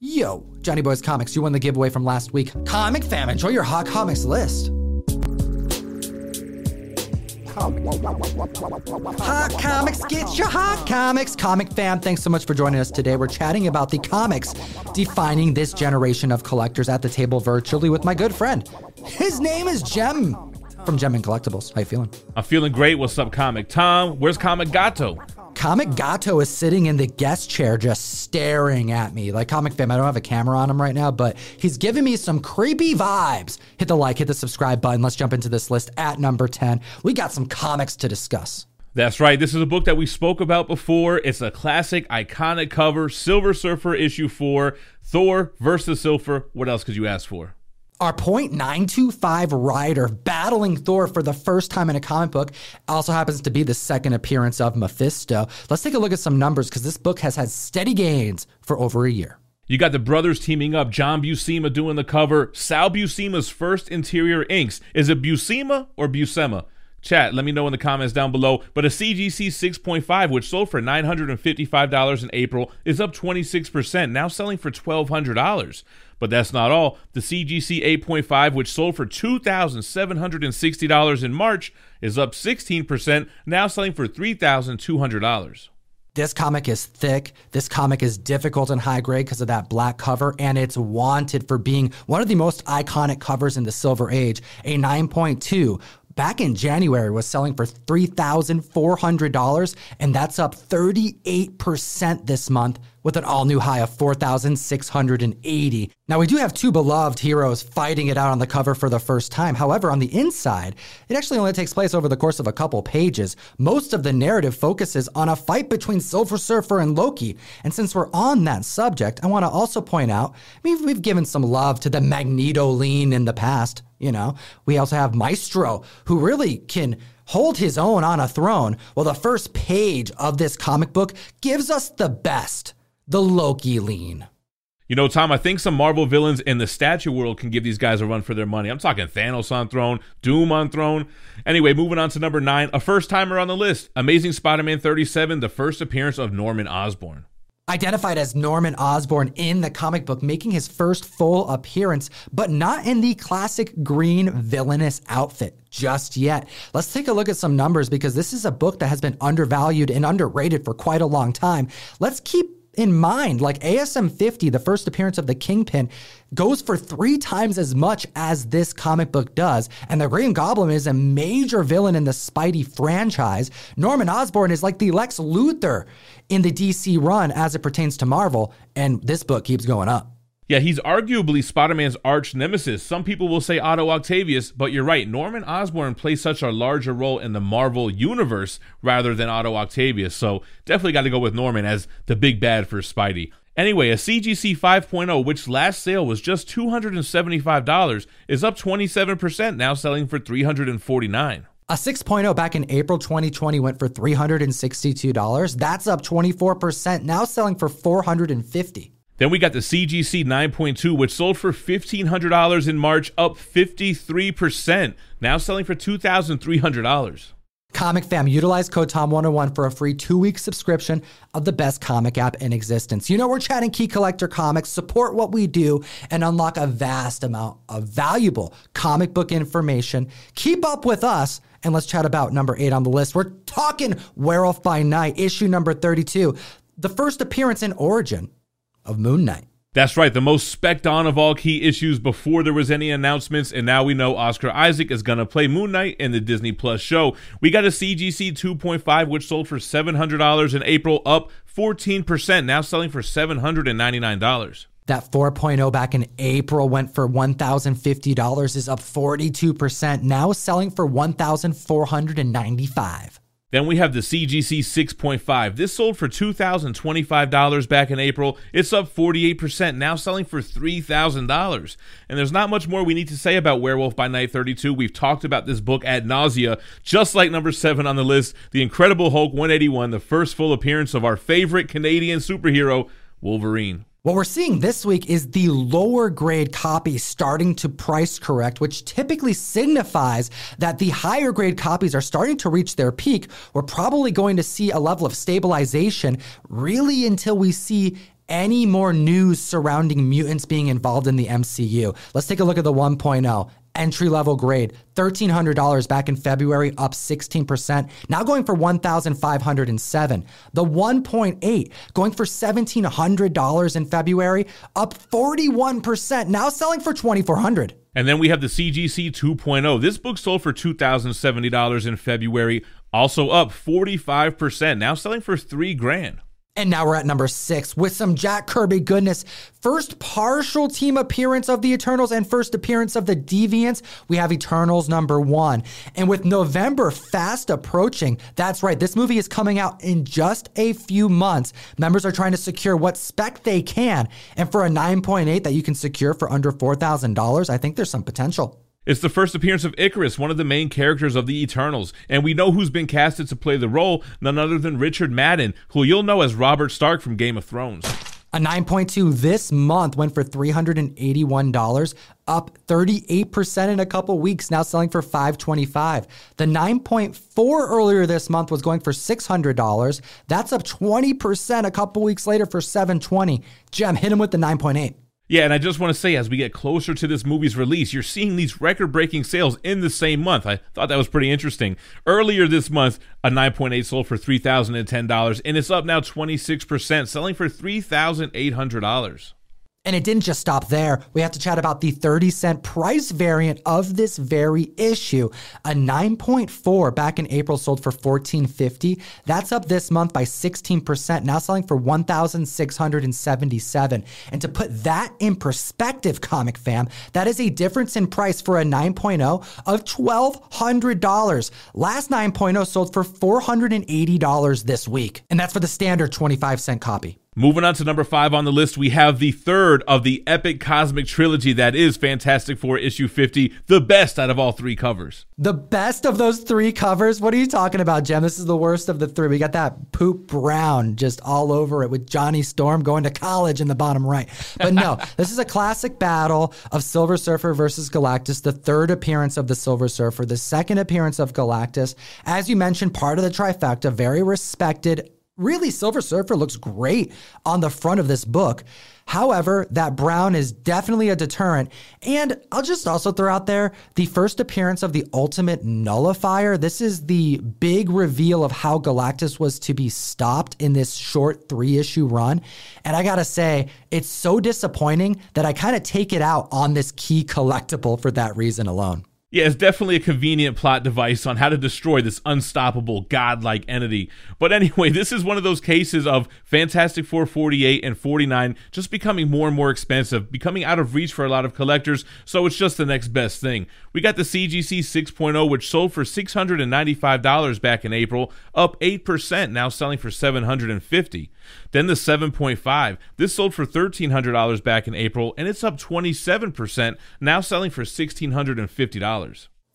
Yo, Johnny Boys Comics, you won the giveaway from last week. Comic fam, enjoy your hot comics list. Hot comics, get your hot comics. Comic fam, thanks so much for joining us today. We're chatting about the comics defining this generation of collectors at the table virtually with my good friend. His name is Jem from Gem and Collectibles. How you feeling? I'm feeling great. What's up, Comic Tom? Where's Comic Gato? Comic Gato is sitting in the guest chair just staring at me. Like Comic Fam, I don't have a camera on him right now, but he's giving me some creepy vibes. Hit the like, hit the subscribe button. Let's jump into this list at number 10. We got some comics to discuss. That's right. This is a book that we spoke about before. It's a classic, iconic cover Silver Surfer issue 4, Thor versus Silver. What else could you ask for? Our .925 rider battling Thor for the first time in a comic book also happens to be the second appearance of Mephisto. Let's take a look at some numbers because this book has had steady gains for over a year. You got the brothers teaming up, John Buscema doing the cover, Sal Buscema's first interior inks. Is it Buscema or Buscema? Chat, let me know in the comments down below. But a CGC 6.5, which sold for $955 in April, is up 26%, now selling for $1,200. But that's not all. The CGC 8.5, which sold for $2,760 in March, is up 16%, now selling for $3,200. This comic is thick. This comic is difficult and high grade because of that black cover, and it's wanted for being one of the most iconic covers in the Silver Age. A 9.2 back in January was selling for $3,400, and that's up 38% this month with an all new high of 4,680. Now, we do have two beloved heroes fighting it out on the cover for the first time. However, on the inside, it actually only takes place over the course of a couple pages. Most of the narrative focuses on a fight between Silver Surfer and Loki. And since we're on that subject, I want to also point out we've, we've given some love to the Magneto lean in the past. You know, we also have Maestro, who really can hold his own on a throne. Well, the first page of this comic book gives us the best the Loki lean. You know, Tom, I think some Marvel villains in the statue world can give these guys a run for their money. I'm talking Thanos on throne, Doom on throne. Anyway, moving on to number nine, a first timer on the list Amazing Spider Man 37, the first appearance of Norman Osborn identified as Norman Osborn in the comic book, making his first full appearance, but not in the classic green villainous outfit just yet. Let's take a look at some numbers because this is a book that has been undervalued and underrated for quite a long time. Let's keep in mind, like ASM 50, the first appearance of the Kingpin, goes for three times as much as this comic book does. And the Green Goblin is a major villain in the Spidey franchise. Norman Osborn is like the Lex Luthor in the DC run as it pertains to Marvel. And this book keeps going up. Yeah, he's arguably Spider Man's arch nemesis. Some people will say Otto Octavius, but you're right. Norman Osborn plays such a larger role in the Marvel universe rather than Otto Octavius. So definitely got to go with Norman as the big bad for Spidey. Anyway, a CGC 5.0, which last sale was just $275, is up 27%, now selling for $349. A 6.0 back in April 2020 went for $362. That's up 24%, now selling for 450. Then we got the CGC 9.2, which sold for $1,500 in March, up 53%, now selling for $2,300. Comic fam, utilize code TOM101 for a free two week subscription of the best comic app in existence. You know, we're chatting key collector comics, support what we do, and unlock a vast amount of valuable comic book information. Keep up with us, and let's chat about number eight on the list. We're talking Werewolf by Night, issue number 32, the first appearance in Origin of Moon Knight. That's right, the most specked on of all key issues before there was any announcements, and now we know Oscar Isaac is going to play Moon Knight in the Disney Plus show. We got a CGC 2.5, which sold for $700 in April, up 14%, now selling for $799. That 4.0 back in April went for $1,050, is up 42%, now selling for $1,495. Then we have the CGC 6.5. This sold for $2,025 back in April. It's up 48%, now selling for $3,000. And there's not much more we need to say about Werewolf by Night 32. We've talked about this book ad nausea, just like number 7 on the list, The Incredible Hulk 181, the first full appearance of our favorite Canadian superhero, Wolverine. What we're seeing this week is the lower grade copy starting to price correct, which typically signifies that the higher grade copies are starting to reach their peak. We're probably going to see a level of stabilization really until we see any more news surrounding mutants being involved in the MCU. Let's take a look at the 1.0 entry level grade, $1,300 back in February, up 16%, now going for 1,507. The 1.8 going for $1,700 in February, up 41%, now selling for 2,400. And then we have the CGC 2.0. This book sold for $2,070 in February, also up 45%, now selling for 3 grand. And now we're at number six with some Jack Kirby goodness. First partial team appearance of the Eternals and first appearance of the Deviants. We have Eternals number one. And with November fast approaching, that's right, this movie is coming out in just a few months. Members are trying to secure what spec they can. And for a 9.8 that you can secure for under $4,000, I think there's some potential. It's the first appearance of Ikaris, one of the main characters of the Eternals, and we know who's been casted to play the role, none other than Richard Madden, who you'll know as Robert Stark from Game of Thrones. A 9.2 this month went for $381, up 38% in a couple weeks, now selling for 525. The 9.4 earlier this month was going for $600. That's up 20% a couple weeks later for 720. Jem, hit him with the 9.8. Yeah, and I just want to say, as we get closer to this movie's release, you're seeing these record breaking sales in the same month. I thought that was pretty interesting. Earlier this month, a 9.8 sold for $3,010, and it's up now 26%, selling for $3,800. And it didn't just stop there. We have to chat about the 30 cent price variant of this very issue. A 9.4 back in April sold for 14.50. That's up this month by 16%, now selling for 1,677. And to put that in perspective, comic fam, that is a difference in price for a 9.0 of $1,200. Last 9.0 sold for $480 this week. And that's for the standard 25 cent copy. Moving on to number five on the list, we have the third of the epic cosmic trilogy that is Fantastic Four issue 50, the best out of all three covers. The best of those three covers? What are you talking about, Jem? This is the worst of the three. We got that poop brown just all over it with Johnny Storm going to college in the bottom right. But no, this is a classic battle of Silver Surfer versus Galactus, the third appearance of the Silver Surfer, the second appearance of Galactus. As you mentioned, part of the trifecta, very respected really Silver Surfer looks great on the front of this book. However, that brown is definitely a deterrent. And I'll just also throw out there the first appearance of the Ultimate Nullifier. This is the big reveal of how Galactus was to be stopped in this short three issue run. And I gotta say, it's so disappointing that I kind of take it out on this key collectible for that reason alone. Yeah, it's definitely a convenient plot device on how to destroy this unstoppable godlike entity. But anyway, this is one of those cases of Fantastic Four 48 and 49 just becoming more and more expensive, becoming out of reach for a lot of collectors, so it's just the next best thing. We got the CGC 6.0, which sold for $695 back in April, up 8%, now selling for $750. Then the 7.5, this sold for $1,300 back in April, and it's up 27%, now selling for $1,650.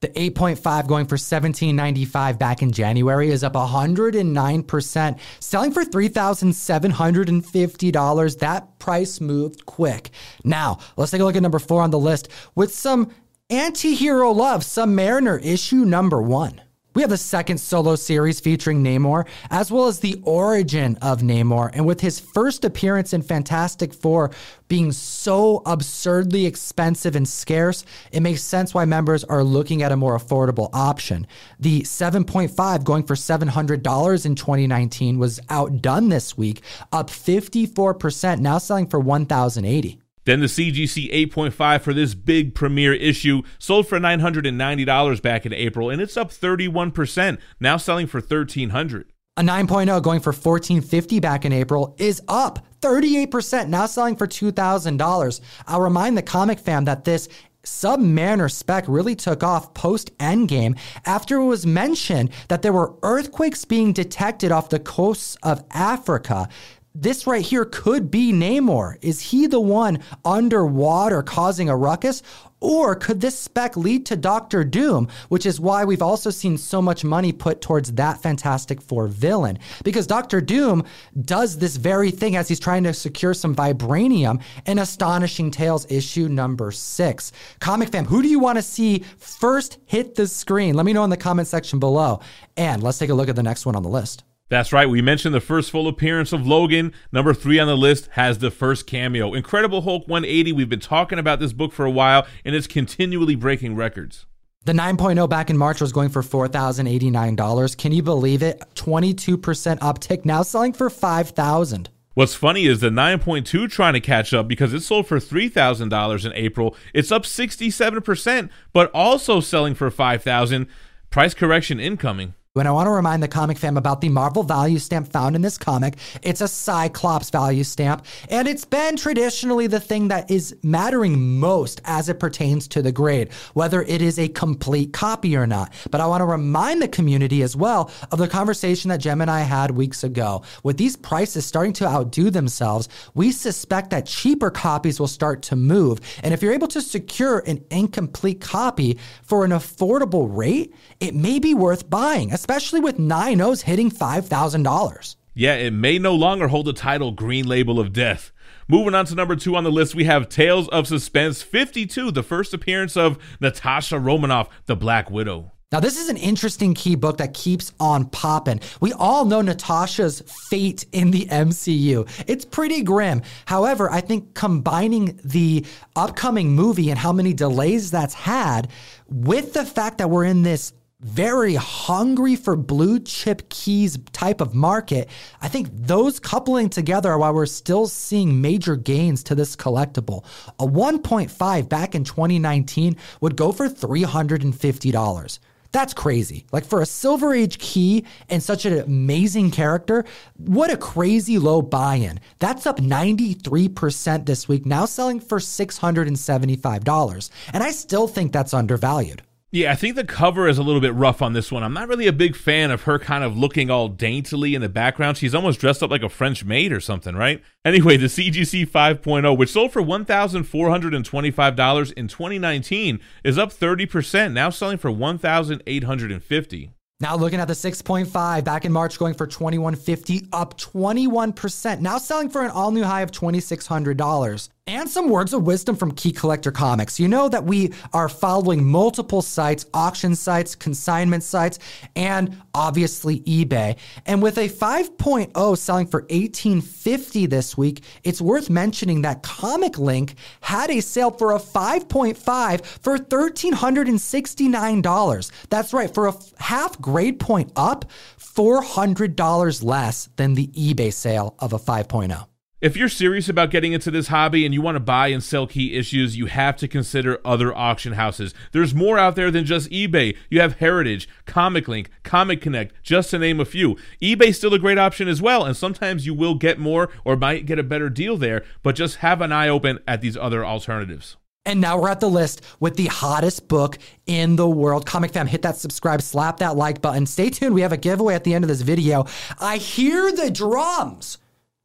The 8.5 going for 17.95 back in January is up 109%, selling for $3,750. That price moved quick. Now, let's take a look at number 4 on the list with some anti-hero love, Sub-Mariner issue number 1. We have the second solo series featuring Namor, as well as the origin of Namor. And with his first appearance in Fantastic Four being so absurdly expensive and scarce, it makes sense why members are looking at a more affordable option. The 7.5 going for $700 in 2019 was outdone this week, up 54%, now selling for 1080 then the CGC 8.5 for this big premiere issue sold for $990 back in April, and it's up 31%, now selling for 1,300. A 9.0 going for 1450 back in April is up 38%, now selling for $2,000. I'll remind the comic fam that this Submariner spec really took off post Endgame after it was mentioned that there were earthquakes being detected off the coasts of Africa this right here could be Namor. Is he the one underwater causing a ruckus? Or could this spec lead to Doctor Doom, which is why we've also seen so much money put towards that Fantastic Four villain? Because Doctor Doom does this very thing as he's trying to secure some vibranium in Astonishing Tales issue number six. Comic fam, who do you want to see first hit the screen? Let me know in the comment section below. And let's take a look at the next one on the list. That's right. We mentioned the first full appearance of Logan. Number three on the list has the first cameo. Incredible Hulk 180. We've been talking about this book for a while, and it's continually breaking records. The 9.0 back in March was going for $4,089. Can you believe it? 22% uptick, now selling for 5000 What's funny is the 9.2 trying to catch up because it sold for $3,000 in April. It's up 67%, but also selling for 5000 Price correction incoming. And I want to remind the comic fam about the Marvel value stamp found in this comic. It's a Cyclops value stamp, and it's been traditionally the thing that is mattering most as it pertains to the grade, whether it is a complete copy or not. But I want to remind the community as well of the conversation that Gem and I had weeks ago. With these prices starting to outdo themselves, we suspect that cheaper copies will start to move. And if you're able to secure an incomplete copy for an affordable rate, it may be worth buying especially with nine O's hitting $5,000. Yeah, it may no longer hold the title Green Label of Death. Moving on to number two on the list, we have Tales of Suspense 52, the first appearance of Natasha Romanoff, the Black Widow. Now, this is an interesting key book that keeps on popping. We all know Natasha's fate in the MCU. It's pretty grim. However, I think combining the upcoming movie and how many delays that's had with the fact that we're in this very hungry for blue chip keys type of market, I think those coupling together are why we're still seeing major gains to this collectible. A 1.5 back in 2019 would go for $350. That's crazy. Like for a Silver Age key and such an amazing character, what a crazy low buy in. That's up 93% this week, now selling for $675. And I still think that's undervalued. Yeah, I think the cover is a little bit rough on this one. I'm not really a big fan of her kind of looking all daintily in the background. She's almost dressed up like a French maid or something, right? Anyway, the CGC 5.0, which sold for $1,425 in 2019, is up 30%, now selling for 1,850. Now looking at the 6.5 back in March going for 2150 up 21%. Now selling for an all new high of $2600 and some words of wisdom from Key Collector Comics. You know that we are following multiple sites, auction sites, consignment sites, and obviously eBay. And with a 5.0 selling for 1850 this week, it's worth mentioning that Comic Link had a sale for a 5.5 for $1369. That's right, for a half grade point up, $400 less than the eBay sale of a 5.0. If you're serious about getting into this hobby and you want to buy and sell key issues, you have to consider other auction houses. There's more out there than just eBay. You have Heritage, Comic Link, Comic Connect, just to name a few. eBay's still a great option as well, and sometimes you will get more or might get a better deal there, but just have an eye open at these other alternatives. And now we're at the list with the hottest book in the world. Comic fam, hit that subscribe, slap that like button. Stay tuned. We have a giveaway at the end of this video. I hear the drums.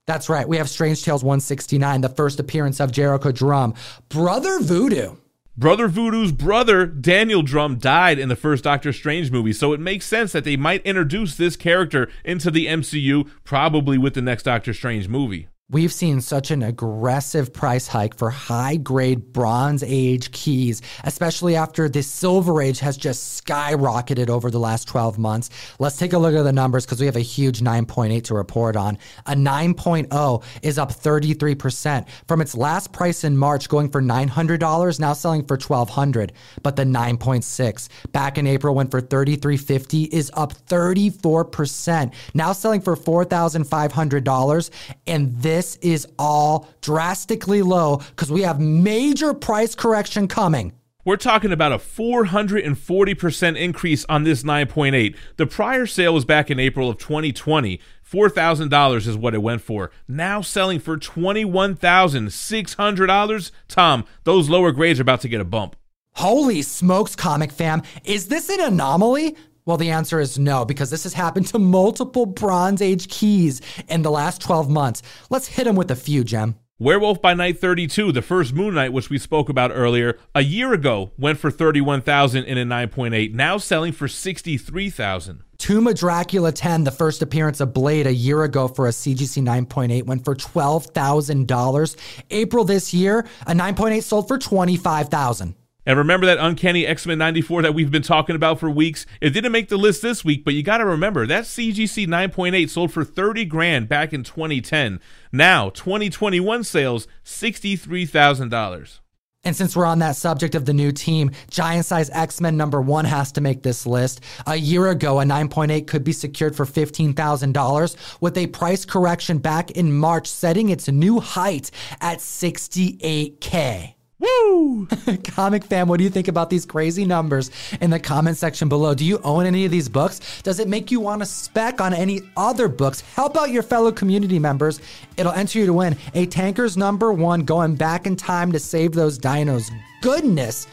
That's right. We have Strange Tales 169, the first appearance of Jericho Drum. Brother Voodoo. Brother Voodoo's brother, Daniel Drum, died in the first Doctor Strange movie, so it makes sense that they might introduce this character into the MCU, probably with the next Doctor Strange movie. We've seen such an aggressive price hike for high grade Bronze Age keys, especially after the Silver Age has just skyrocketed over the last 12 months. Let's take a look at the numbers because we have a huge 9.8 to report on. A 9.0 is up 33% from its last price in March, going for $900, now selling for $1,200. But the 9.6 back in April went for 3,350 is up 34%, now selling for $4,500. And this this is all drastically low because we have major price correction coming. We're talking about a 440% increase on this 9.8. The prior sale was back in April of 2020. $4,000 is what it went for. Now selling for $21,600. Tom, those lower grades are about to get a bump. Holy smokes, comic fam. Is this an anomaly? Well, the answer is no, because this has happened to multiple Bronze Age keys in the last 12 months. Let's hit them with a few, Gem. Werewolf by Night 32, the first Moon Knight, which we spoke about earlier, a year ago went for 31,000 in a 9.8, now selling for 63,000. Tomb of Dracula 10, the first appearance of Blade a year ago for a CGC 9.8, went for $12,000. April this year, a 9.8 sold for 25,000. And remember that Uncanny X Men 94 that we've been talking about for weeks? It didn't make the list this week, but you got to remember that CGC 9.8 sold for 30 grand back in 2010. Now, 2021 sales, $63,000. And since we're on that subject of the new team, Giant Size X Men number one has to make this list. A year ago, a 9.8 could be secured for $15,000 with a price correction back in March, setting its new height at 68K. Woo! Comic fam, what do you think about these crazy numbers in the comment section below? Do you own any of these books? Does it make you want to spec on any other books? Help out your fellow community members. It'll enter you to win a Tankers number one going back in time to save those dinos. Goodness.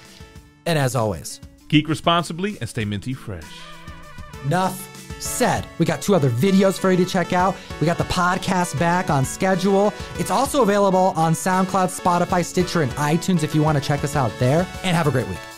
And as always, geek responsibly and stay minty fresh. Enough said. We got two other videos for you to check out. We got the podcast back on schedule. It's also available on SoundCloud, Spotify, Stitcher, and iTunes if you want to check us out there. And have a great week.